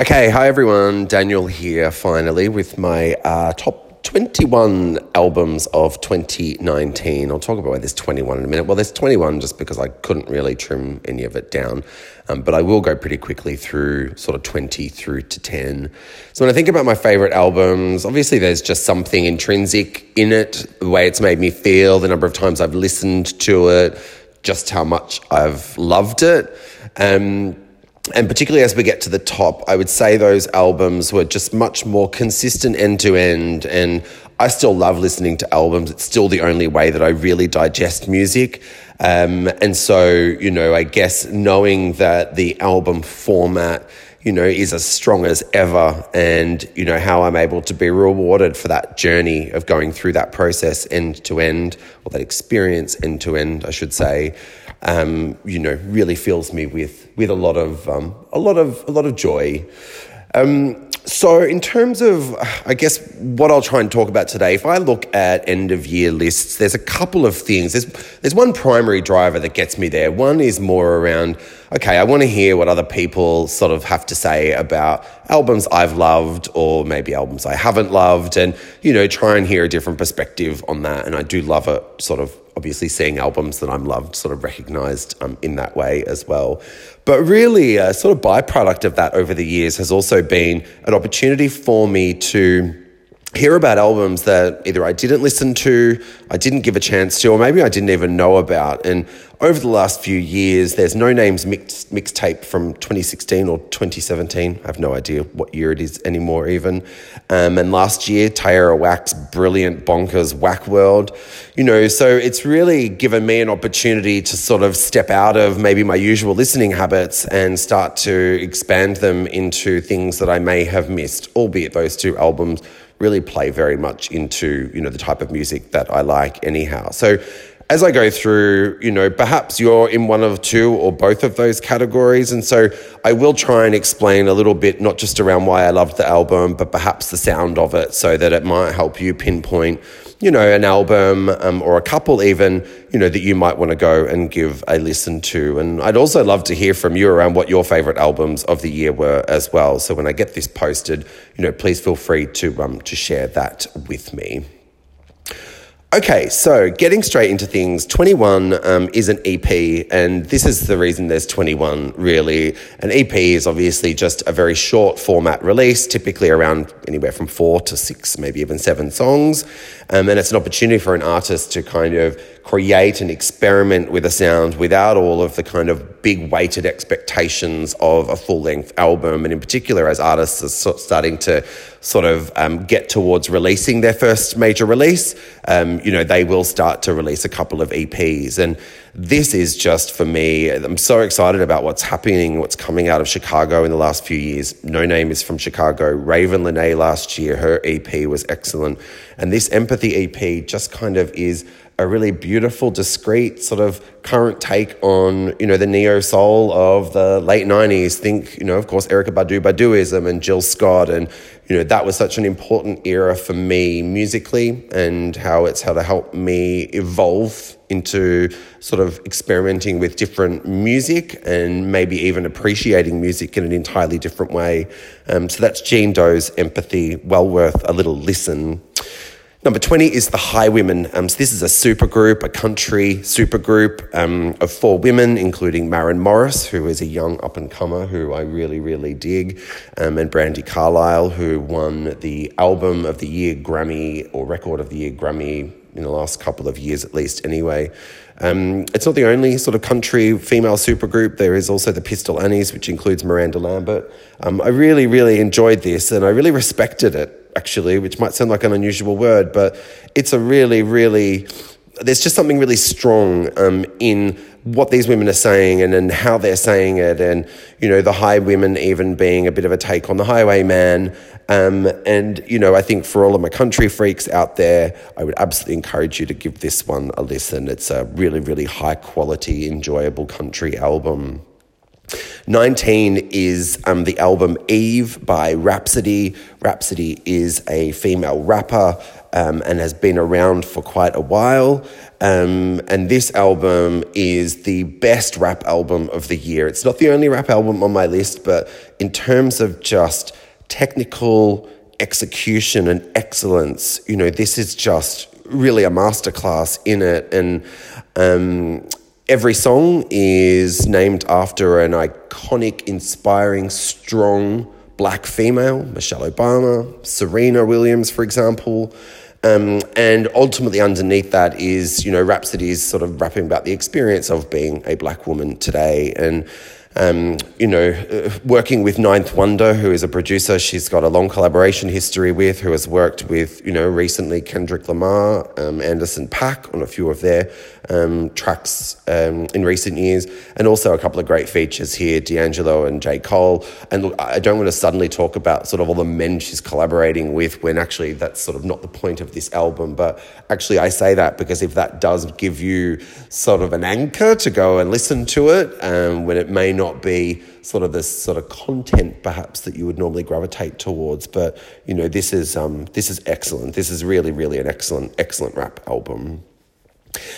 Okay, hi everyone. Daniel here finally with my uh, top 21 albums of 2019. I'll talk about why there's 21 in a minute. Well, there's 21 just because I couldn't really trim any of it down. Um, but I will go pretty quickly through sort of 20 through to 10. So when I think about my favorite albums, obviously there's just something intrinsic in it, the way it's made me feel, the number of times I've listened to it, just how much I've loved it. Um, and particularly as we get to the top, I would say those albums were just much more consistent end to end. And I still love listening to albums. It's still the only way that I really digest music. Um, and so, you know, I guess knowing that the album format, you know, is as strong as ever, and, you know, how I'm able to be rewarded for that journey of going through that process end to end, or that experience end to end, I should say, um, you know, really fills me with with a lot of um, a lot of a lot of joy. Um, so, in terms of, I guess, what I'll try and talk about today, if I look at end of year lists, there's a couple of things. There's, there's one primary driver that gets me there. One is more around, okay, I want to hear what other people sort of have to say about albums I've loved or maybe albums I haven't loved, and, you know, try and hear a different perspective on that. And I do love it, sort of obviously seeing albums that I'm loved sort of recognized um, in that way as well. But really, a sort of byproduct of that over the years has also been an opportunity for me to hear about albums that either I didn't listen to, I didn't give a chance to, or maybe I didn't even know about. And over the last few years, there's No Names mix, mixtape from 2016 or 2017. I have no idea what year it is anymore, even. Um, and last year, Tierra Whack's brilliant bonkers Whack World. You know, so it's really given me an opportunity to sort of step out of maybe my usual listening habits and start to expand them into things that I may have missed, albeit those two albums really play very much into you know the type of music that I like anyhow. So as I go through, you know, perhaps you're in one of two or both of those categories. And so I will try and explain a little bit, not just around why I loved the album, but perhaps the sound of it so that it might help you pinpoint, you know, an album um, or a couple even, you know, that you might want to go and give a listen to. And I'd also love to hear from you around what your favorite albums of the year were as well. So when I get this posted, you know, please feel free to, um, to share that with me. Okay, so getting straight into things, 21 um, is an EP, and this is the reason there's 21 really. An EP is obviously just a very short format release, typically around anywhere from four to six, maybe even seven songs. Um, and it's an opportunity for an artist to kind of create and experiment with a sound without all of the kind of big weighted expectations of a full length album. And in particular, as artists are starting to sort of um, get towards releasing their first major release, um, you know, they will start to release a couple of EPs. And this is just for me, I'm so excited about what's happening, what's coming out of Chicago in the last few years. No Name is from Chicago. Ravyn Lenae last year, her EP was excellent. And this Empathy EP just kind of is a really beautiful, discreet sort of current take on, you know, the neo soul of the late 90s. Think, you know, of course, Erykah Badu Baduizm and Jill Scott. And, you know, that was such an important era for me musically and how it's how to help me evolve into sort of experimenting with different music and maybe even appreciating music in an entirely different way. Um, so that's Jean Deaux's Empathy, well worth a little listen. Number 20 is the Highwomen. Um, so this is a supergroup, a country supergroup um, of four women, including Maren Morris, who is a young up and comer who I really, really dig, um, and Brandi Carlile, who won the Album of the Year Grammy or Record of the Year Grammy in the last couple of years at least, anyway. Um, it's not the only sort of country female supergroup. There is also the Pistol Annies, which includes Miranda Lambert. Um, I really, really enjoyed this and I really respected it actually, which might sound like an unusual word, but it's a really, really, there's just something really strong um, in what these women are saying and, and how they're saying it. And, you know, the high women even being a bit of a take on the highwayman. Um, and, you know, I think for all of my country freaks out there, I would absolutely encourage you to give this one a listen. It's a really, really high quality, enjoyable country album. 19 is um, the album Eve by Rapsody. Rapsody is a female rapper um, and has been around for quite a while. Um, and this album is the best rap album of the year. It's not the only rap album on my list, but in terms of just technical execution and excellence, you know, this is just really a masterclass in it. And um, every song is named after an iconic, inspiring, strong black female, Michelle Obama, Serena Williams, for example. Um, and ultimately, underneath that is, you know, Rapsody's sort of rapping about the experience of being a black woman today. And um, you know, uh, working with Ninth Wonder, who is a producer she's got a long collaboration history with, who has worked with, you know, recently Kendrick Lamar, um, Anderson .Paak on a few of their um, tracks um, in recent years, and also a couple of great features here, D'Angelo and J. Cole. And look, I don't want to suddenly talk about sort of all the men she's collaborating with when actually that's sort of not the point of this album, but actually I say that because if that does give you sort of an anchor to go and listen to it, um, when it may not be sort of this sort of content perhaps that you would normally gravitate towards. But you know, this is um, this is excellent. This is really, really an excellent, excellent rap album.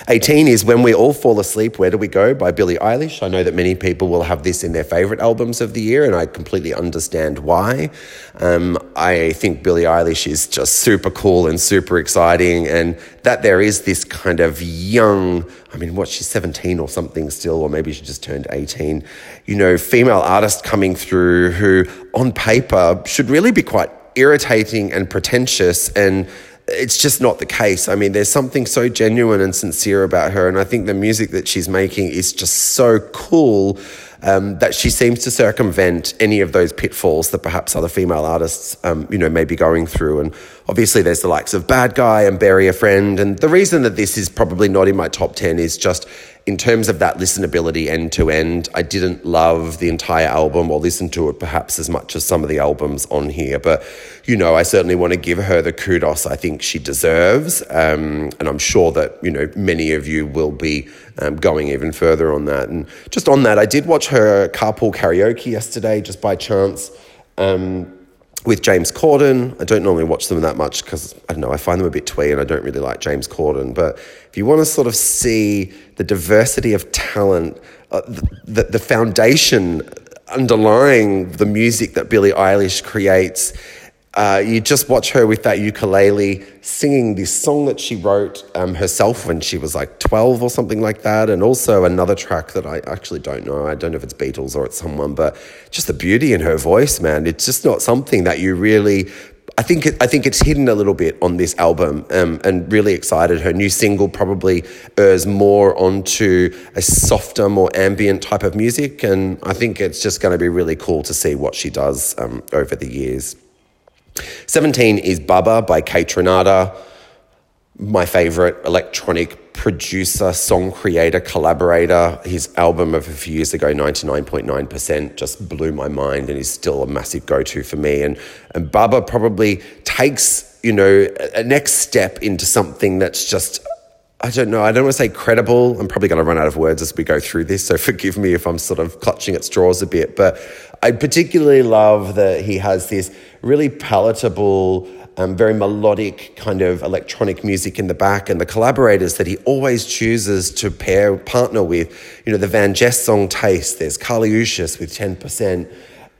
18 is When We All Fall Asleep, Where Do We Go by Billie Eilish. I know that many people will have this in their favourite albums of the year, and I completely understand why. Um, I think Billie Eilish is just super cool and super exciting, and that there is this kind of young, I mean, what, she's 17 or something still, or maybe she just turned 18, you know, female artist coming through who, on paper, should really be quite irritating and pretentious and it's just not the case. I mean, there's something so genuine and sincere about her, and I think the music that she's making is just so cool um, that she seems to circumvent any of those pitfalls that perhaps other female artists, um, you know, may be going through. And obviously, there's the likes of Bad Guy and Bury a Friend. And the reason that this is probably not in my top 10 is just in terms of that listenability end to end, I didn't love the entire album or listen to it perhaps as much as some of the albums on here. But, you know, I certainly want to give her the kudos I think she deserves. Um, and I'm sure that, you know, many of you will be um, going even further on that. And just on that, I did watch her carpool karaoke yesterday just by chance. Um, with James Corden. I don't normally watch them that much because I don't know, I find them a bit twee and I don't really like James Corden. But if you want to sort of see the diversity of talent, uh, the, the foundation underlying the music that Billie Eilish creates uh, you just watch her with that ukulele singing this song that she wrote um, herself when she was like 12 or something like that. And also another track that I actually don't know. I don't know if it's Beatles or it's someone, but just the beauty in her voice, man. It's just not something that you really. I think I think it's hidden a little bit on this album, um, and really excited. Her new single probably errs more onto a softer, more ambient type of music, and I think it's just going to be really cool to see what she does um, over the years. 17 is Bubba by Kaytranada, my favorite electronic producer, song creator, collaborator. His album of a few years ago, 99.9%, just blew my mind and is still a massive go to for me. And, and Bubba probably takes, you know, a next step into something that's just I don't know. I don't want to say credible. I'm probably going to run out of words as we go through this, so forgive me if I'm sort of clutching at straws a bit. But I particularly love that he has this really palatable, um, very melodic kind of electronic music in the back, and the collaborators that he always chooses to pair partner with. You know, the Van Jess song Taste. There's Kali Uchis with Ten Percent,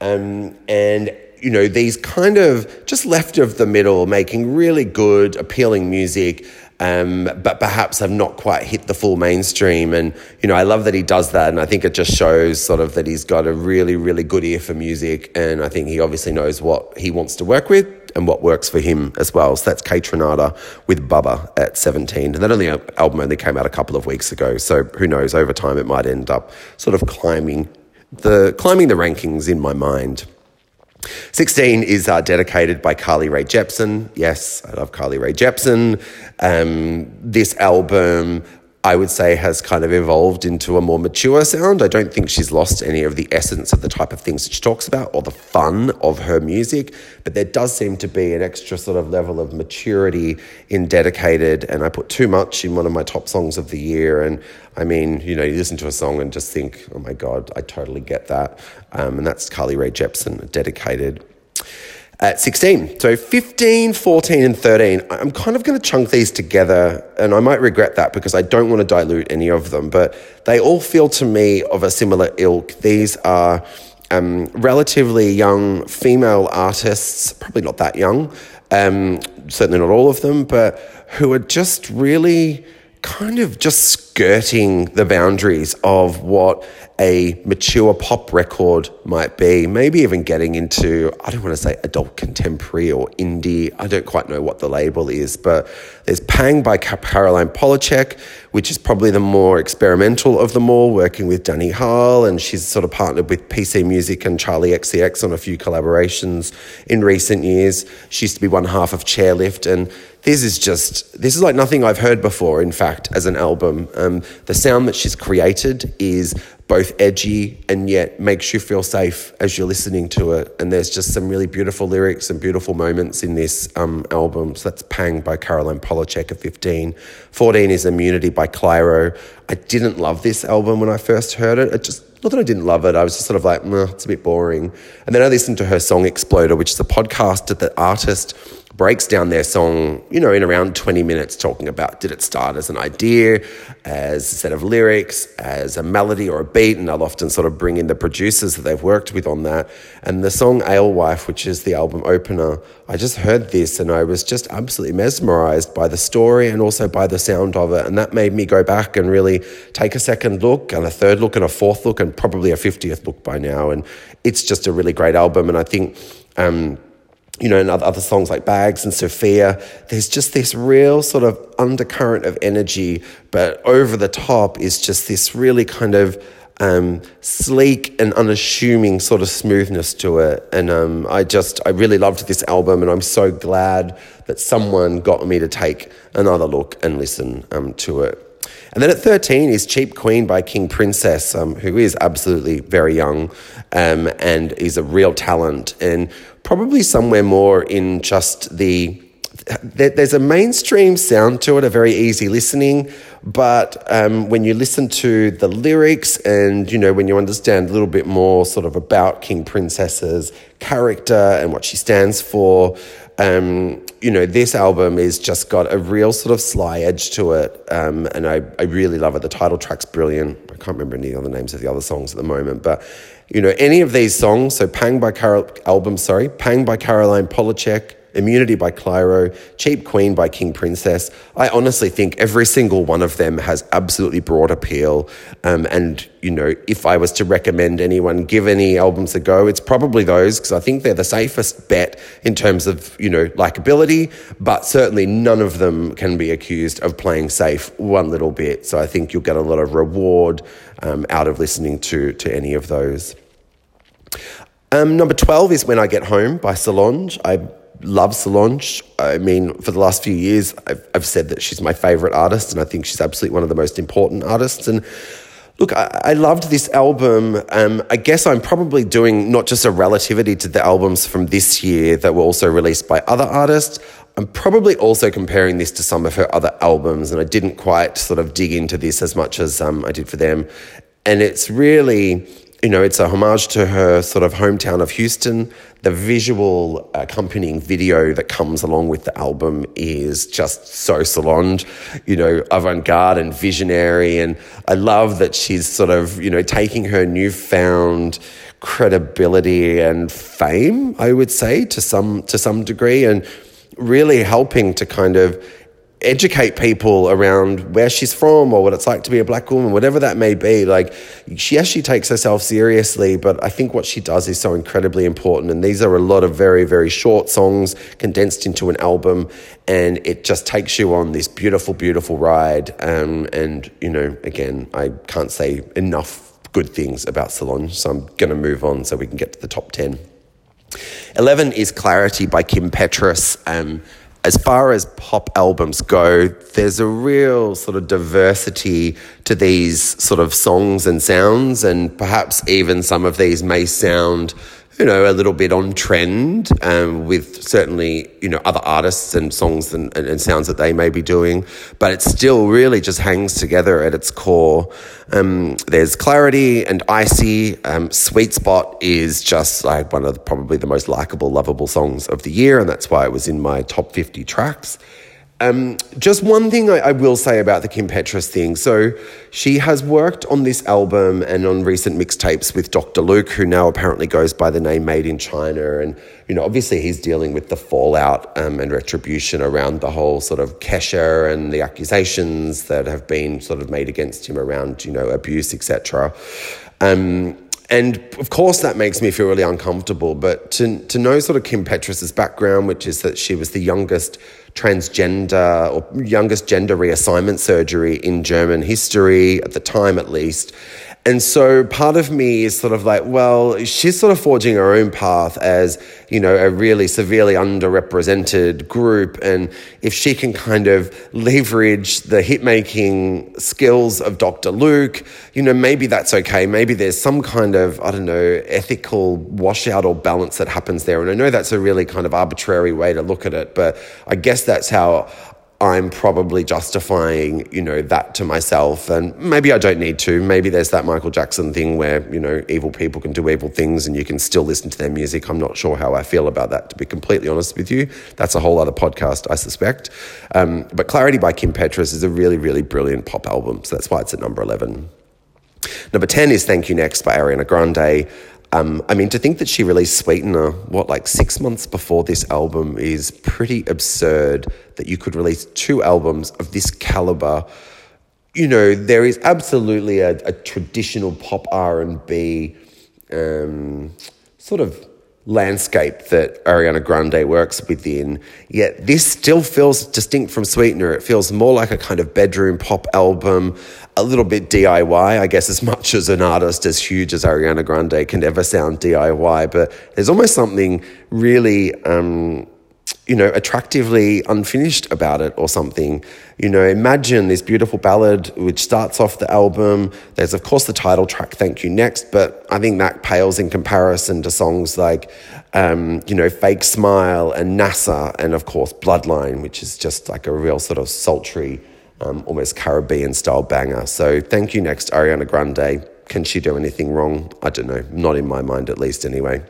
um, and you know these kind of just left of the middle, making really good, appealing music um, but perhaps have not quite hit the full mainstream. And, you know, I love that he does that. And I think it just shows sort of that he's got a really, really good ear for music. And I think he obviously knows what he wants to work with and what works for him as well. So that's Kaytranada with Bubba at 17. And that only album only came out a couple of weeks ago. So who knows, over time it might end up sort of climbing the climbing the rankings in my mind. 16 is uh, dedicated by Carly Rae Jepsen. Yes, I love Carly Rae Jepsen. Um, this album I would say has kind of evolved into a more mature sound. I don't think she's lost any of the essence of the type of things that she talks about or the fun of her music, but there does seem to be an extra sort of level of maturity in Dedicated. And I put too much in one of my top songs of the year. And I mean, you know, you listen to a song and just think, oh my God, I totally get that. Um, and that's Carly Rae Jepsen, Dedicated at 16. So 15, 14, and 13. I'm kind of going to chunk these together, and I might regret that because I don't want to dilute any of them, but they all feel to me of a similar ilk. These are um, relatively young female artists, probably not that young, um, certainly not all of them, but who are just really kind of just skirting the boundaries of what a mature pop record might be, maybe even getting into, I don't want to say adult contemporary or indie. I don't quite know what the label is, but there's Pang by Caroline Polachek, which is probably the more experimental of them all, working with Danny Harle, and she's sort of partnered with PC Music and Charli XCX on a few collaborations in recent years. She used to be one half of Chairlift, and this is just this is like nothing I've heard before. In fact, as an album, um, the sound that she's created is both edgy and yet makes you feel safe as you're listening to it. And there's just some really beautiful lyrics and beautiful moments in this um, album. So that's Pang by Caroline Polachek at 15. 14 is Immunity by Clairo. I didn't love this album when I first heard it. It just not that I didn't love it, I was just sort of like, it's a bit boring. And then I listened to her song Exploder, which is a podcast that the artist breaks down their song, you know, in around 20 minutes, talking about did it start as an idea, as a set of lyrics, as a melody or a beat, and I'll often sort of bring in the producers that they've worked with on that. And the song Alewife, which is the album opener, I just heard this and I was just absolutely mesmerized by the story and also by the sound of it. And that made me go back and really take a second look and a third look and a fourth look and probably a 50th look by now. And it's just a really great album. And I think, um, you know, and other songs like Bags and Sofia, there's just this real sort of undercurrent of energy, but over the top is just this really kind of um, sleek and unassuming sort of smoothness to it. And um, I just, I really loved this album, and I'm so glad that someone got me to take another look and listen um, to it. And then at 13 is Cheap Queen by King Princess, um, who is absolutely very young um, and is a real talent. And probably somewhere more in just the there's a mainstream sound to it, a very easy listening. But um, when you listen to the lyrics and, you know, when you understand a little bit more sort of about King Princess's character and what she stands for, um, you know, this album is just got a real sort of sly edge to it. Um, and I, I really love it. The title track's brilliant. I can't remember any other names of the other songs at the moment, but you know, any of these songs, so Pang by Carol, album, sorry, Pang by Caroline Polachek, Immunity by Clairo, Cheap Queen by King Princess. I honestly think every single one of them has absolutely broad appeal. Um, and, you know, if I was to recommend anyone give any albums a go, it's probably those because I think they're the safest bet in terms of, you know, likability. But certainly none of them can be accused of playing safe one little bit. So I think you'll get a lot of reward um, out of listening to, to any of those. Um, number 12 is When I Get Home by Solange. I love Solange. I mean, for the last few years, I've, I've said that she's my favorite artist, and I think she's absolutely one of the most important artists. And look, I, I loved this album. Um, I guess I'm probably doing not just a relativity to the albums from this year that were also released by other artists. I'm probably also comparing this to some of her other albums, and I didn't quite sort of dig into this as much as um, I did for them. And it's really you know, it's a homage to her sort of hometown of Houston. The visual accompanying video that comes along with the album is just so Solange, you know, avant garde and visionary. And I love that she's sort of, you know, taking her newfound credibility and fame, I would say, to some to some degree, and really helping to kind of educate people around where she's from or what it's like to be a black woman, whatever that may be. Like, she, she takes herself seriously, but I think what she does is so incredibly important. And these are a lot of very, very short songs condensed into an album. And it just takes you on this beautiful, beautiful ride. Um, and, you know, again, I can't say enough good things about Solange. So I'm going to move on so we can get to the top 10. 11 is Clarity by Kim Petras. Um, as far as pop albums go, there's a real sort of diversity to these sort of songs and sounds, and perhaps even some of these may sound you know, a little bit on trend um, with certainly, you know, other artists and songs and, and, and, sounds that they may be doing, but it still really just hangs together at its core. Um, there's Clarity and Icy. Um, Sweet Spot is just like one of the, probably the most likable, lovable songs of the year, and that's why it was in my top 50 tracks. Um, just one thing I, I, will say about the Kim Petras thing. So she has worked on this album and on recent mixtapes with Dr. Luke, who now apparently goes by the name Made in China. And, you know, obviously he's dealing with the fallout um, and retribution around the whole sort of Kesha and the accusations that have been sort of made against him around, you know, abuse, etc. Um, and of course, that makes me feel really uncomfortable. But to, to know sort of Kim Petras's background, which is that she was the youngest transgender or youngest gender reassignment surgery in German history at the time, at least, and so part of me is sort of like, well, she's sort of forging her own path as, you know, a really severely underrepresented group. And if she can kind of leverage the hit making skills of Dr. Luke, you know, maybe that's okay. Maybe there's some kind of, I don't know, ethical washout or balance that happens there. And I know that's a really kind of arbitrary way to look at it, but I guess that's how I'm probably justifying, you know, that to myself. And maybe I don't need to. Maybe there's that Michael Jackson thing where, you know, evil people can do evil things and you can still listen to their music. I'm not sure how I feel about that, to be completely honest with you. That's a whole other podcast, I suspect. Um, but Clarity by Kim Petras is a really, really brilliant pop album. So that's why it's at number 11. Number 10 is Thank You Next by Ariana Grande. Um, I mean, to think that she released Sweetener, what, like six months before this album is pretty absurd that you could release two albums of this caliber. You know, there is absolutely a, a traditional pop R&B um, sort of landscape that Ariana Grande works within. Yet this still feels distinct from Sweetener. It feels more like a kind of bedroom pop album, a little bit DIY, I guess, as much as an artist as huge as Ariana Grande can ever sound DIY. But there's almost something really. Um, you know, attractively unfinished about it or something. You know, imagine this beautiful ballad which starts off the album. There's, of course, the title track, Thank You Next, but I think that pales in comparison to songs like, um, you know, Fake Smile and NASA, and of course, Bloodline, which is just like a real sort of sultry, um, almost Caribbean style banger. So, Thank You Next, Ariana Grande. Can she do anything wrong? I don't know. Not in my mind, at least, anyway.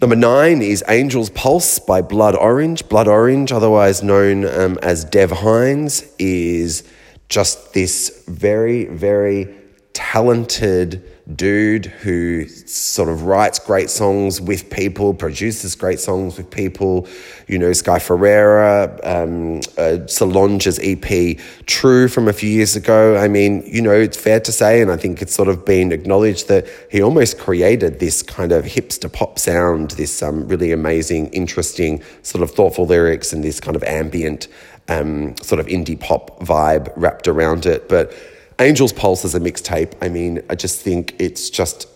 Number nine is Angel's Pulse by Blood Orange. Blood Orange, otherwise known um, as Dev Hynes, is just this very, very talented dude who sort of writes great songs with people, produces great songs with people. You know, Sky Ferreira, um, uh, Solange's EP True from a few years ago. I mean, you know, it's fair to say, and I think it's sort of been acknowledged that he almost created this kind of hipster pop sound, this um, really amazing, interesting, sort of thoughtful lyrics and this kind of ambient, um, sort of indie pop vibe wrapped around it. But Angel's Pulse is a mixtape. I mean, I just think it's just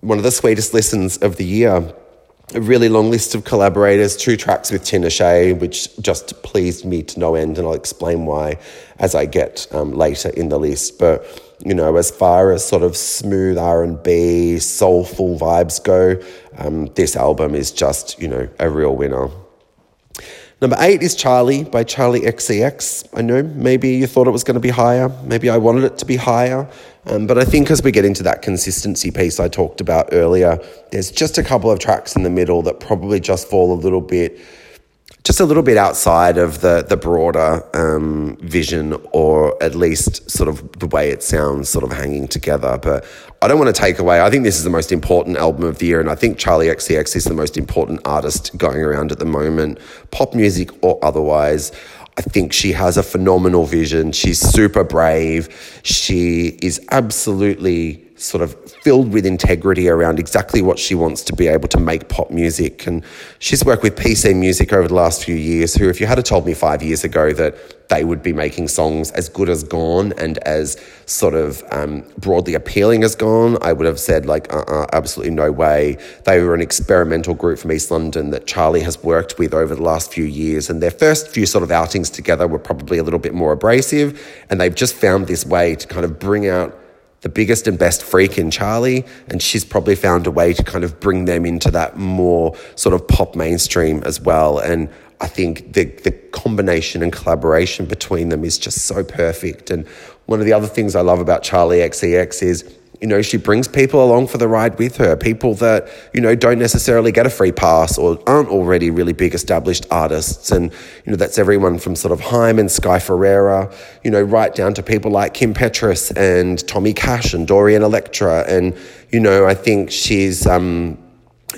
one of the sweetest listens of the year. A really long list of collaborators, two tracks with Tinashe, which just pleased me to no end, and I'll explain why as I get um, later in the list. But you know, as far as sort of smooth R and B, soulful vibes go, um, this album is just you know a real winner. Number eight is Charli by Charli XCX. I know maybe you thought it was going to be higher. Maybe I wanted it to be higher. Um, but I think as we get into that consistency piece I talked about earlier, there's just a couple of tracks in the middle that probably just fall a little bit just a little bit outside of the the broader um, vision, or at least sort of the way it sounds, sort of hanging together. But I don't want to take away. I think this is the most important album of the year, and I think Charli XCX is the most important artist going around at the moment, pop music or otherwise. I think she has a phenomenal vision. She's super brave. She is absolutely sort of filled with integrity around exactly what she wants to be able to make pop music. And she's worked with PC Music over the last few years, who, if you had told me five years ago that they would be making songs as good as Gone and as sort of um, broadly appealing as Gone, I would have said, like, uh uh absolutely no way. They were an experimental group from East London that Charli has worked with over the last few years. And their first few sort of outings together were probably a little bit more abrasive. And they've just found this way to kind of bring out the biggest and best freak in Charli, and she's probably found a way to kind of bring them into that more sort of pop mainstream as well. And I think the the combination and collaboration between them is just so perfect. And one of the other things I love about Charli XCX is you know, she brings people along for the ride with her, people that, you know, don't necessarily get a free pass or aren't already really big established artists. And, you know, that's everyone from sort of Haim and Sky Ferreira, you know, right down to people like Kim Petras and Tommy Cash and Dorian Electra. And, you know, I think she's, um,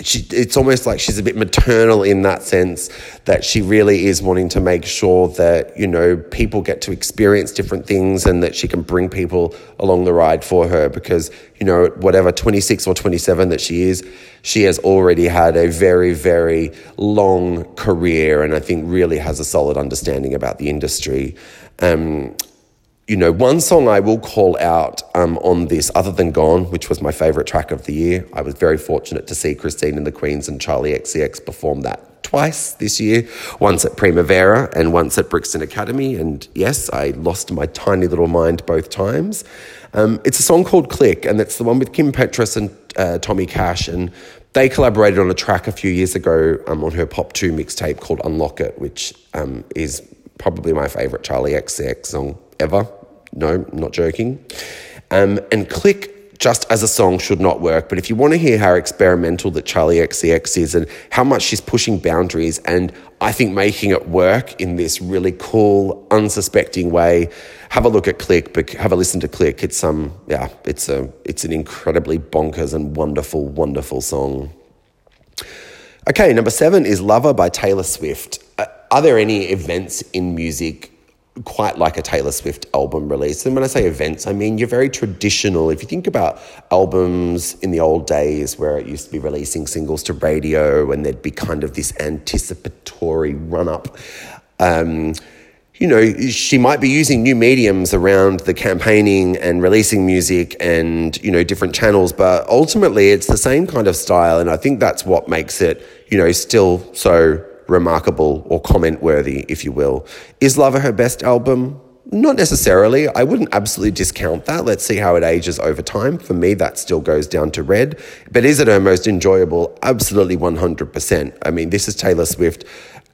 she, it's almost like she's a bit maternal in that sense that she really is wanting to make sure that you know people get to experience different things and that she can bring people along the ride for her because you know whatever 26 or 27 that she is she has already had a very very long career and I think really has a solid understanding about the industry. Um, you know, one song I will call out um, on this, other than Gone, which was my favourite track of the year. I was very fortunate to see Christine and the Queens and Charli XCX perform that twice this year, once at Primavera and once at Brixton Academy. And yes, I lost my tiny little mind both times. Um, it's a song called Click, and it's the one with Kim Petras and uh, Tommy Cash. And they collaborated on a track a few years ago um, on her Pop 2 mixtape called Unlock It, which um, is probably my favourite Charli XCX song ever. No, not joking. Um, and Click just as a song should not work. But if you want to hear how experimental that Charli XCX is and how much she's pushing boundaries and I think making it work in this really cool, unsuspecting way, have a look at Click. But have a listen to Click. It's um yeah, it's a it's an incredibly bonkers and wonderful, wonderful song. Okay, number seven is Lover by Taylor Swift. Uh, are there any events in music quite like a Taylor Swift album release. And when I say events, I mean you're very traditional. If you think about albums in the old days where it used to be releasing singles to radio and there'd be kind of this anticipatory run up. Um, you know, she might be using new mediums around the campaigning and releasing music and, you know, different channels, but ultimately it's the same kind of style. And I think that's what makes it, you know, still so remarkable or comment worthy, if you will. Is Lover her best album? Not necessarily. I wouldn't absolutely discount that. Let's see how it ages over time. For me, that still goes down to red. But is it her most enjoyable? Absolutely 100%. I mean, this is Taylor Swift,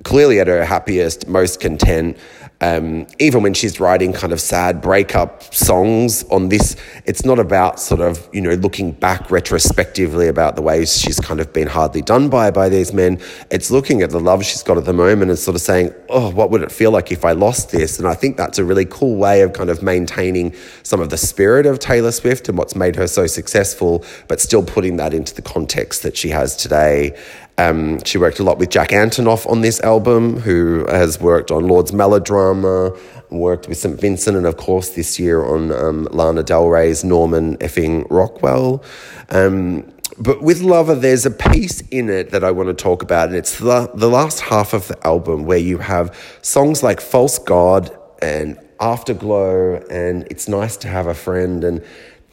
clearly at her happiest, most content. Um, even when she's writing kind of sad breakup songs on this, it's not about sort of, you know, looking back retrospectively about the ways she's kind of been hardly done by by these men. It's looking at the love she's got at the moment and sort of saying, oh, what would it feel like if I lost this? And I think that's a really cool way of kind of maintaining some of the spirit of Taylor Swift and what's made her so successful, but still putting that into the context that she has today. Um, she worked a lot with Jack Antonoff on this album, who has worked on Lorde's Melodrama, worked with St. Vincent, and of course this year on um, Lana Del Rey's Norman effing Rockwell. Um, but with Lover, there's a piece in it that I want to talk about, and it's the, the last half of the album where you have songs like False God and Afterglow, and It's Nice to Have a Friend. And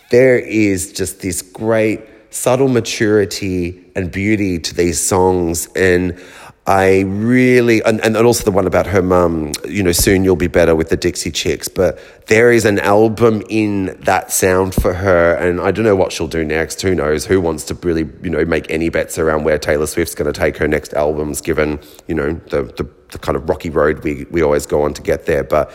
there is just this great subtle maturity and beauty to these songs. And I really, and, and also the one about her mum, you know, soon you'll be better with the Dixie Chicks. But there is an album in that sound for her. And I don't know what she'll do next. Who knows? Who wants to really, you know, make any bets around where Taylor Swift's going to take her next albums, given, you know, the, the, the kind of rocky road we, we always go on to get there. But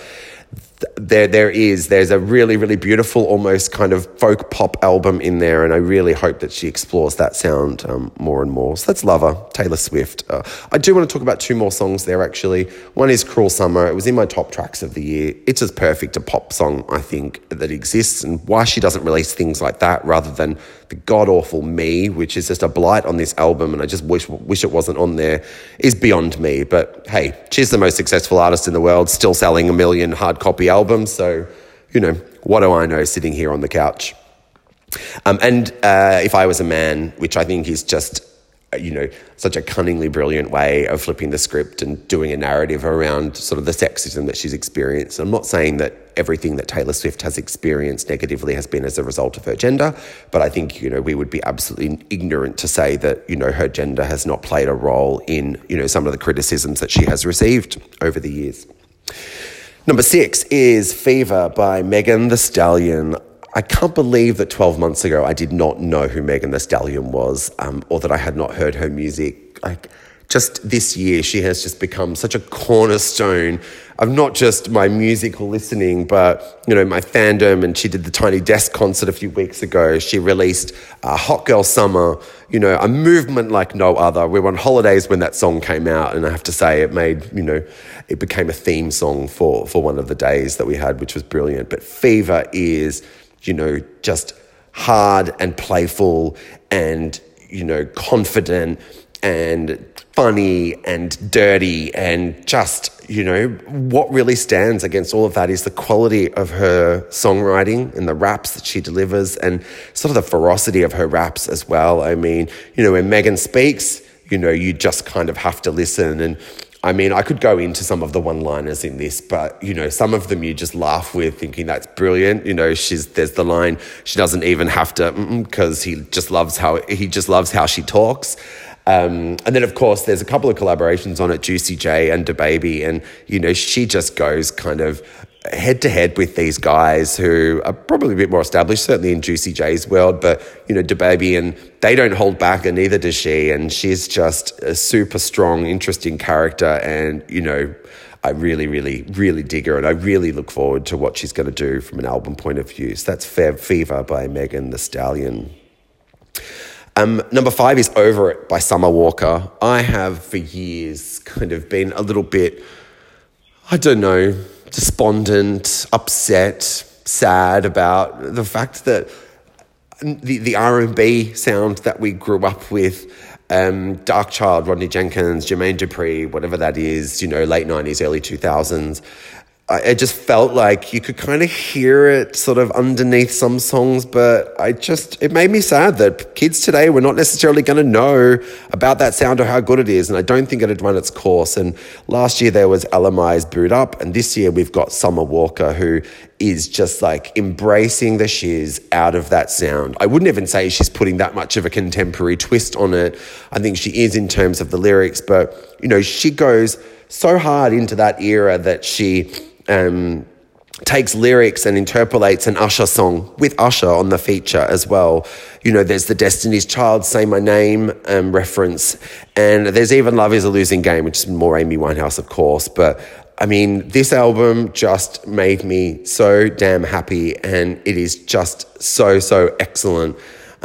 there there is there's a really really beautiful almost kind of folk pop album in there and i really hope that she explores that sound um, more and more. So that's lover taylor swift. Uh, i do want to talk about two more songs there actually. One is cruel summer. It was in my top tracks of the year. It's as perfect a pop song i think that exists and why she doesn't release things like that rather than the god awful me which is just a blight on this album and i just wish wish it wasn't on there is beyond me but hey she's the most successful artist in the world still selling a million hard copy albums. So, you know, what do I know sitting here on the couch? Um, and uh, If I Was a Man, which I think is just Uh, you know, such a cunningly brilliant way of flipping the script and doing a narrative around sort of the sexism that she's experienced. I'm not saying that everything that Taylor Swift has experienced negatively has been as a result of her gender, but I think, you know, we would be absolutely ignorant to say that, you know, her gender has not played a role in, you know, some of the criticisms that she has received over the years. Number six is Fever by Megan Thee Stallion. I can't believe that 12 months ago I did not know who Megan Thee Stallion was um, or that I had not heard her music. Like, just this year, she has just become such a cornerstone of not just my musical listening, but you know my fandom. And she did the Tiny Desk concert a few weeks ago. She released uh, Hot Girl Summer, you know, a movement like no other. We were on holidays when that song came out, and I have to say, it made you know, it became a theme song for for one of the days that we had, which was brilliant. But Fever is you know, just hard and playful and, you know, confident and funny and dirty and just, you know, what really stands against all of that is the quality of her songwriting and the raps that she delivers and sort of the ferocity of her raps as well. I mean, you know, when Megan speaks, you know, you just kind of have to listen and I mean, I could go into some of the one-liners in this, but you know, some of them you just laugh with, thinking that's brilliant. You know, she's there's the line she doesn't even have to because he just loves how he just loves how she talks. Um, and then, of course, there's a couple of collaborations on it, Juicy J and DaBaby, and you know, she just goes kind of head to head with these guys who are probably a bit more established, certainly in Juicy J's world, but you know, DaBaby and they don't hold back, and neither does she. And she's just a super strong, interesting character, and you know, I really, really, really dig her, and I really look forward to what she's going to do from an album point of view. So that's Fair Fever by Megan Thee Stallion. Um, number five is Over It by Summer Walker. I have for years kind of been a little bit, I don't know, despondent, upset, sad about the fact that the, the R&B sound that we grew up with, um, Darkchild, Rodney Jerkins, Jermaine Dupri, whatever that is, you know, late 90s, early 2000s, I just felt like you could kind of hear it sort of underneath some songs, but I just, it made me sad that kids today were not necessarily going to know about that sound or how good it is. And I don't think it had run its course. And last year there was Ella Mai's Boo'd Up. And this year we've got Summer Walker, who is just like embracing the shiz out of that sound. I wouldn't even say she's putting that much of a contemporary twist on it. I think she is in terms of the lyrics, but, you know, she goes so hard into that era that she, um, takes lyrics and interpolates an Usher song with Usher on the feature as well. You know, there's the Destiny's Child Say My Name um, reference, and there's even Love is a Losing Game, which is more Amy Winehouse, of course. But I mean, this album just made me so damn happy, and it is just so, so excellent.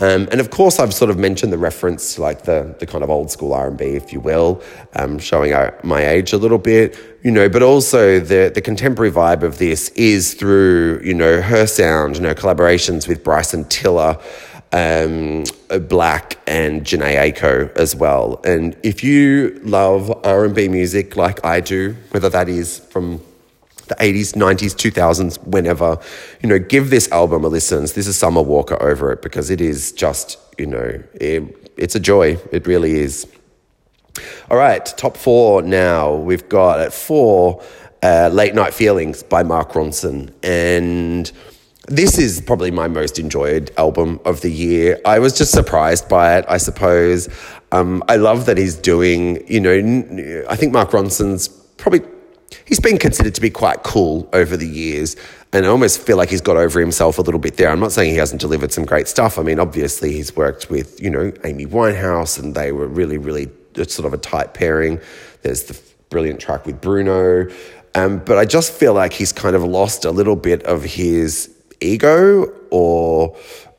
Um, and of course, I've sort of mentioned the reference to like the, the kind of old school R&B, if you will, um, showing my age a little bit, you know, but also the, the contemporary vibe of this is through, you know, her sound, you know, collaborations with Bryson Tiller, um, Black and Jhené Aiko as well. And if you love R&B music like I do, whether that is from the 80s, 90s, 2000s, whenever, you know, give this album a listen. This is Summer Walker over it because it is just, you know, it, it's a joy. It really is. All right, top four now. We've got at four, uh, Late Night Feelings by Mark Ronson. And this is probably my most enjoyed album of the year. I was just surprised by it, I suppose. Um, I love that he's doing, you know, I think Mark Ronson's probably he's been considered to be quite cool over the years. And I almost feel like he's got over himself a little bit there. I'm not saying he hasn't delivered some great stuff. I mean, obviously, he's worked with, you know, Amy Winehouse, and they were really, really sort of a tight pairing. There's the brilliant track with Bruno. Um, but I just feel like he's kind of lost a little bit of his ego or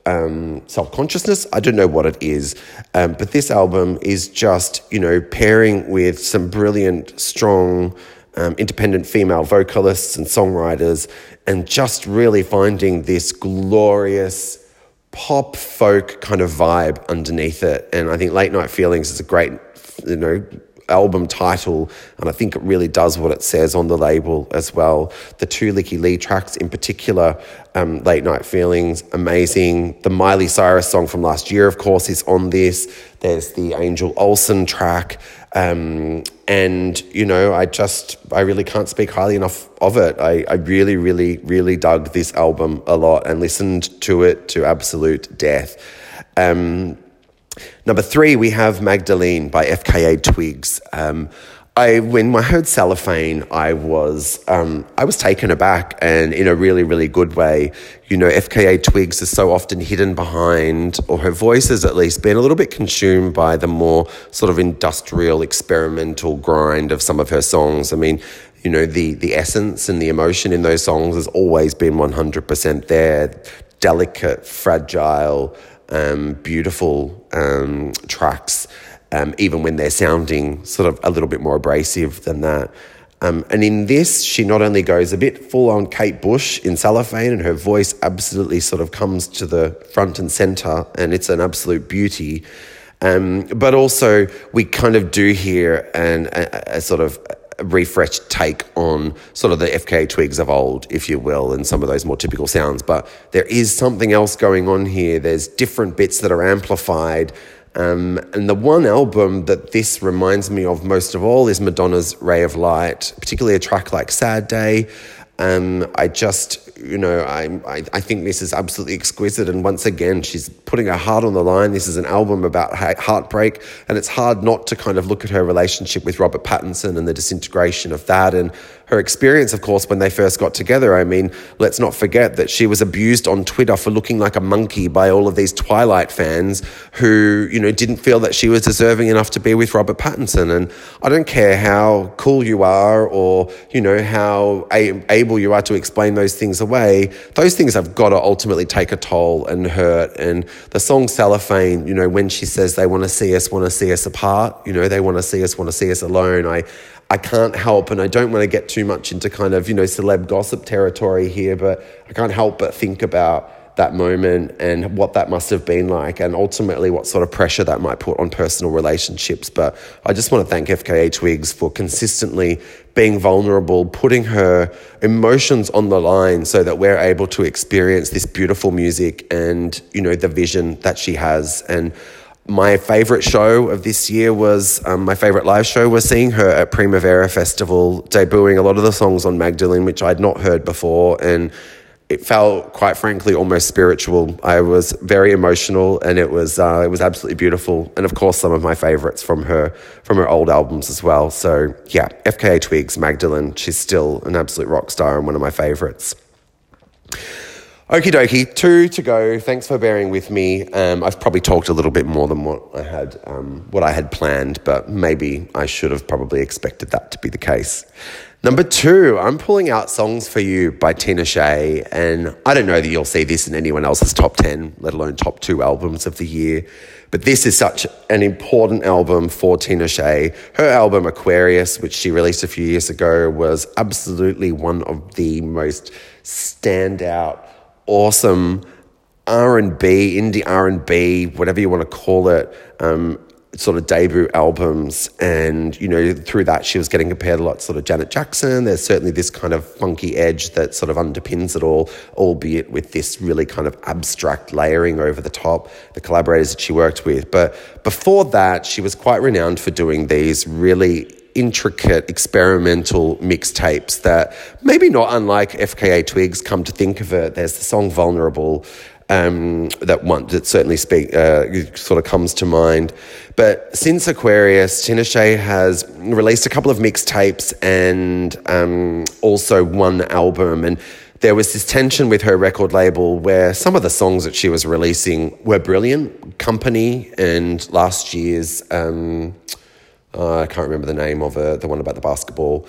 um, self consciousness. I don't know what it is. Um, but this album is just, you know, pairing with some brilliant, strong, um, independent female vocalists and songwriters, and just really finding this glorious pop folk kind of vibe underneath it. And I think Late Night Feelings is a great, you know, album title, and I think it really does what it says on the label as well. The two Lykke Li tracks in particular, um, Late Night Feelings, amazing. The Miley Cyrus song from last year, of course, is on this. There's the Angel Olsen track. Um, and, you know, I just, I really can't speak highly enough of it. I, I really, really, really dug this album a lot and listened to it to absolute death. Um, number three, we have Magdalene by FKA Twigs. Um, I when I heard cellophane, I was um, I was taken aback, and in a really really good way. You know, FKA Twigs is so often hidden behind, or her voice has at least been a little bit consumed by the more sort of industrial, experimental grind of some of her songs. I mean, you know, the the essence and the emotion in those songs has always been one hundred percent there. Delicate, fragile, um, beautiful um, tracks um, even when they're sounding sort of a little bit more abrasive than that. Um, and in this, she not only goes a bit full on Kate Bush in cellophane, and her voice absolutely sort of comes to the front and center, and it's an absolute beauty. Um, but also, we kind of do hear an, a, a sort of refreshed take on sort of the FKA twigs of old, if you will, and some of those more typical sounds. But there is something else going on here. There's different bits that are amplified. Um, and the one album that this reminds me of most of all is Madonna's Ray of Light, particularly a track like Sad Day. Um, I just, you know, I, I, I, think this is absolutely exquisite. And once again, she's putting her heart on the line. This is an album about heartbreak, and it's hard not to kind of look at her relationship with Robert Pattinson and the disintegration of that, and her experience, of course, when they first got together. I mean, let's not forget that she was abused on Twitter for looking like a monkey by all of these Twilight fans who, you know, didn't feel that she was deserving enough to be with Robert Pattinson. And I don't care how cool you are or, you know, how able you are to explain those things away, those things have got to ultimately take a toll and hurt. And the song Cellophane, you know, when she says they want to see us, want to see us apart, you know, they want to see us, want to see us alone, I, I can't help, and I don't want to get too much into kind of, you know, celeb gossip territory here, but I can't help but think about that moment and what that must have been like, and ultimately what sort of pressure that might put on personal relationships. But I just want to thank FKA Twigs for consistently being vulnerable, putting her emotions on the line so that we're able to experience this beautiful music and, you know, the vision that she has. And my favorite show of this year was um, my favorite live show was seeing her at Primavera Festival, debuting a lot of the songs on Magdalene, which I'd not heard before, and it felt quite frankly almost spiritual. I was very emotional, and it was uh, it was absolutely beautiful, and of course some of my favorites from her from her old albums as well. So yeah, FKA Twigs, Magdalene, she's still an absolute rock star and one of my favorites. Okie dokie, two to go. Thanks for bearing with me. Um, I've probably talked a little bit more than what I had um, what I had planned, but maybe I should have probably expected that to be the case. Number two, I'm pulling out songs for you by Tinashe, and I don't know that you'll see this in anyone else's top ten, let alone top two albums of the year. But this is such an important album for Tinashe. Her album Aquarius, which she released a few years ago, was absolutely one of the most standout awesome R&B, indie R&B, whatever you want to call it, um, sort of debut albums. And, you know, through that, she was getting compared a lot to sort of Janet Jackson. There's certainly this kind of funky edge that sort of underpins it all, albeit with this really kind of abstract layering over the top, the collaborators that she worked with. But before that, she was quite renowned for doing these really intricate experimental mixtapes that maybe not unlike FKA Twigs come to think of it. There's the song Vulnerable. Um, that one that certainly speak uh, sort of comes to mind. But since Aquarius, Tinashe has released a couple of mixtapes and um, also one album. And there was this tension with her record label where some of the songs that she was releasing were brilliant. Company and last year's. Um, uh, I can't remember the name of it, the one about the basketball.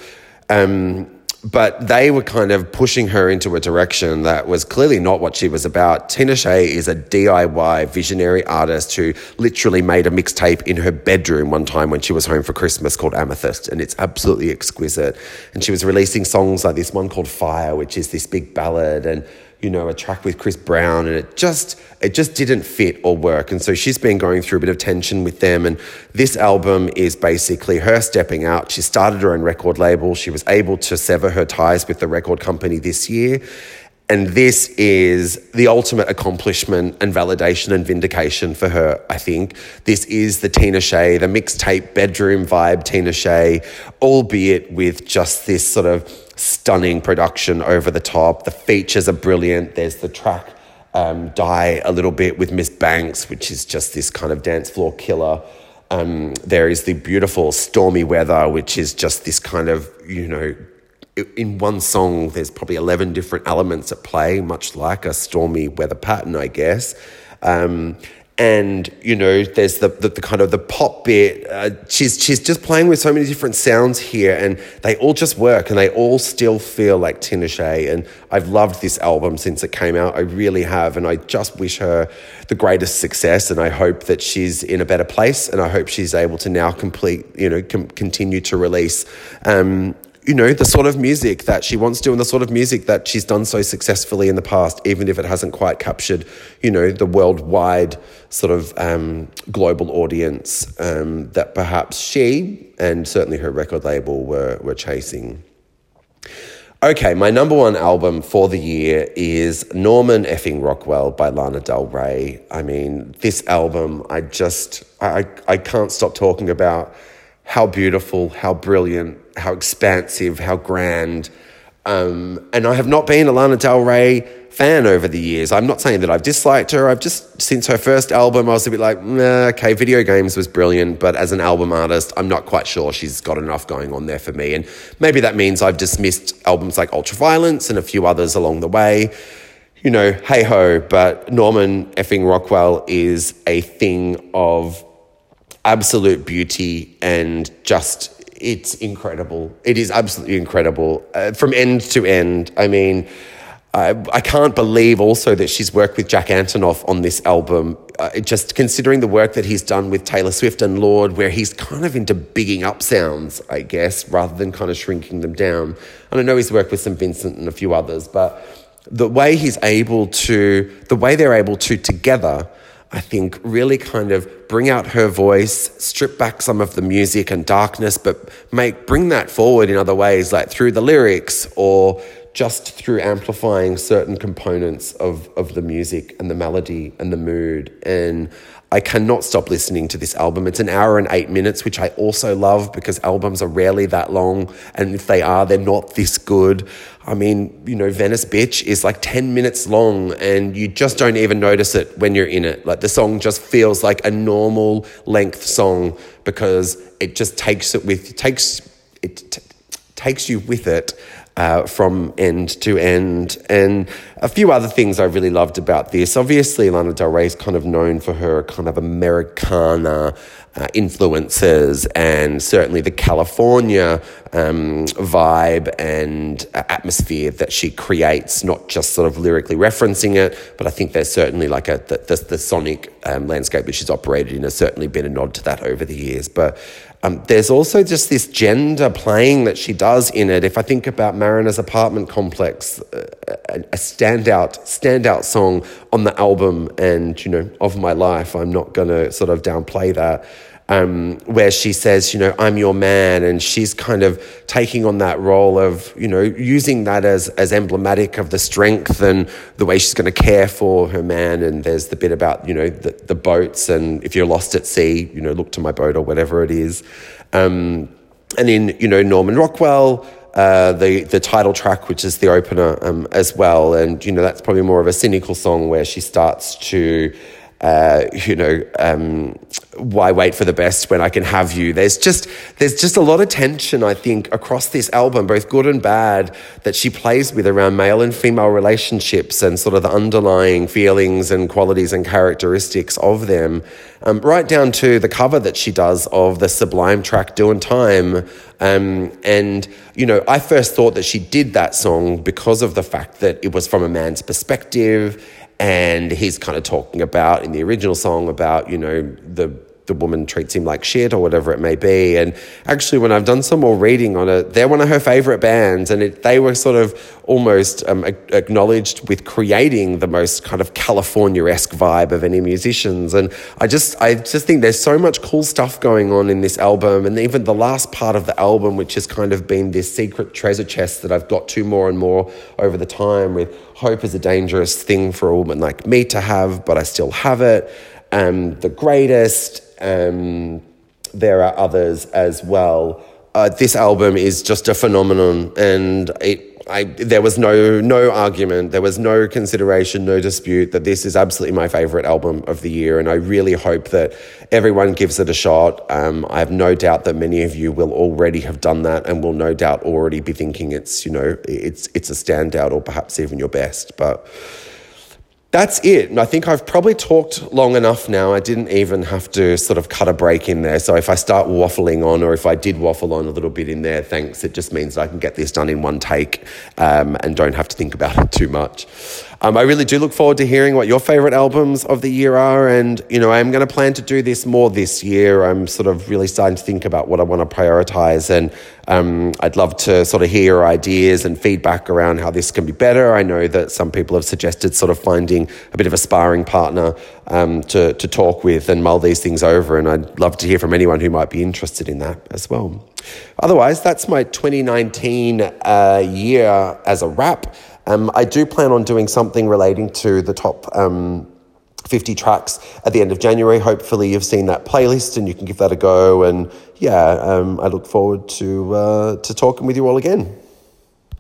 Um, but they were kind of pushing her into a direction that was clearly not what she was about. Tina Tinashe is a DIY visionary artist who literally made a mixtape in her bedroom one time when she was home for Christmas called Amethyst, and it's absolutely exquisite. And she was releasing songs like this one called Fire, which is this big ballad, and you know, a track with Chris Brown, and it just it just didn't fit or work. And so she's been going through a bit of tension with them. And this album is basically her stepping out. She started her own record label. She was able to sever her ties with the record company this year. And this is the ultimate accomplishment and validation and vindication for her, I think. This is the Tinashe, the mixtape bedroom vibe Tinashe, albeit with just this sort of stunning production over the top. The features are brilliant. There's the track um, Die a little bit with Ms Banks, which is just this kind of dance floor killer. Um, there is the beautiful Stormy Weather, which is just this kind of, you know, in one song, there's probably 11 different elements at play, much like a stormy weather pattern, I guess. Um, and you know, there's the, the, the, kind of the pop bit. Uh, she's she's just playing with so many different sounds here, and they all just work, and they all still feel like Tinashe. And I've loved this album since it came out. I really have, and I just wish her the greatest success. And I hope that she's in a better place, and I hope she's able to now complete, you know, com- continue to release um, you know, the sort of music that she wants to and the sort of music that she's done so successfully in the past, even if it hasn't quite captured, you know, the worldwide sort of um, global audience um, that perhaps she and certainly her record label were, were chasing. Okay, my number one album for the year is Norman Effing Rockwell by Lana Del Rey. I mean, this album, I just, I, I can't stop talking about how beautiful, how brilliant, how expansive, how grand. Um, and I have not been a Lana Del Rey fan over the years. I'm not saying that I've disliked her. I've just, since her first album, I was a bit like, nah, okay, Video Games was brilliant, but as an album artist, I'm not quite sure she's got enough going on there for me. And maybe that means I've dismissed albums like Ultraviolence and a few others along the way. You know, hey ho, but Norman effing Rockwell is a thing of absolute beauty and just it's incredible. It is absolutely incredible uh, from end to end. I mean, I, I can't believe also that she's worked with Jack Antonoff on this album. Uh, just considering the work that he's done with Taylor Swift and Lorde, where he's kind of into bigging up sounds, I guess, rather than kind of shrinking them down. And I know he's worked with St. Vincent and a few others, but the way he's able to, the way they're able to together I think, really kind of bring out her voice, strip back some of the music and darkness, but make bring that forward in other ways, like through the lyrics or just through amplifying certain components of, of the music and the melody and the mood. And I cannot stop listening to this album. It's an hour and eight minutes, which I also love because albums are rarely that long. And if they are, they're not this good. I mean, you know, Venice Bitch is like 10 minutes long and you just don't even notice it when you're in it. Like the song just feels like a normal length song because it just takes it with, takes, it t- takes you with it uh, from end to end. And a few other things I really loved about this. Obviously, Lana Del Rey is kind of known for her kind of Americana uh, influences and certainly the California um, vibe and uh, atmosphere that she creates, not just sort of lyrically referencing it, but I think there's certainly like a, the, the, the sonic um, landscape that she's operated in has certainly been a nod to that over the years. But um, there's also just this gender playing that she does in it. If I think about Mariner's apartment complex, uh, a, a standout standout song on the album, and you know, of my life, I'm not going to sort of downplay that um, where she says, you know, I'm your man, and she's kind of taking on that role of, you know, using that as as emblematic of the strength and the way she's going to care for her man. And there's the bit about, you know, the, the boats, and if you're lost at sea, you know, look to my boat or whatever it is. Um, and in, you know, Norman Rockwell. Uh, the the title track, which is the opener um, as well, and you know that's probably more of a cynical song where she starts to uh, you know, um, why wait for the best when I can have you? There's just there's just a lot of tension, I think, across this album, both good and bad, that she plays with around male and female relationships and sort of the underlying feelings and qualities and characteristics of them, um, right down to the cover that she does of the Sublime track "Doing Time." Um, and you know, I first thought that she did that song because of the fact that it was from a man's perspective and he's kind of talking about in the original song about you know the the woman treats him like shit or whatever it may be. And actually, when I've done some more reading on it, they're one of her favorite bands, and it, they were sort of almost um, acknowledged with creating the most kind of California esque vibe of any musicians. And I just, I just think there's so much cool stuff going on in this album, and even the last part of the album, which has kind of been this secret treasure chest that I've got to more and more over the time. With hope is a dangerous thing for a woman like me to have, but I still have it. Um, the greatest um, there are others as well. Uh, this album is just a phenomenon, and it. I, there was no no argument, there was no consideration, no dispute that this is absolutely my favorite album of the year, and I really hope that everyone gives it a shot. Um, I have no doubt that many of you will already have done that, and will no doubt already be thinking it's you know it's it's a standout or perhaps even your best, but that's it. I think I've probably talked long enough now. I didn't even have to sort of cut a break in there. So if I start waffling on, or if I did waffle on a little bit in there, thanks. It just means I can get this done in one take um, and don't have to think about it too much. Um, I really do look forward to hearing what your favorite albums of the year are. And, you know, I'm going to plan to do this more this year. I'm sort of really starting to think about what I want to prioritize. And um, I'd love to sort of hear ideas and feedback around how this can be better. I know that some people have suggested sort of finding a bit of a sparring partner um, to, to talk with and mull these things over. And I'd love to hear from anyone who might be interested in that as well. Otherwise, that's my 2019 uh, year as a wrap. Um, I do plan on doing something relating to the top um, 50 tracks at the end of January. Hopefully, you've seen that playlist and you can give that a go. And yeah, um, I look forward to, uh, to talking with you all again.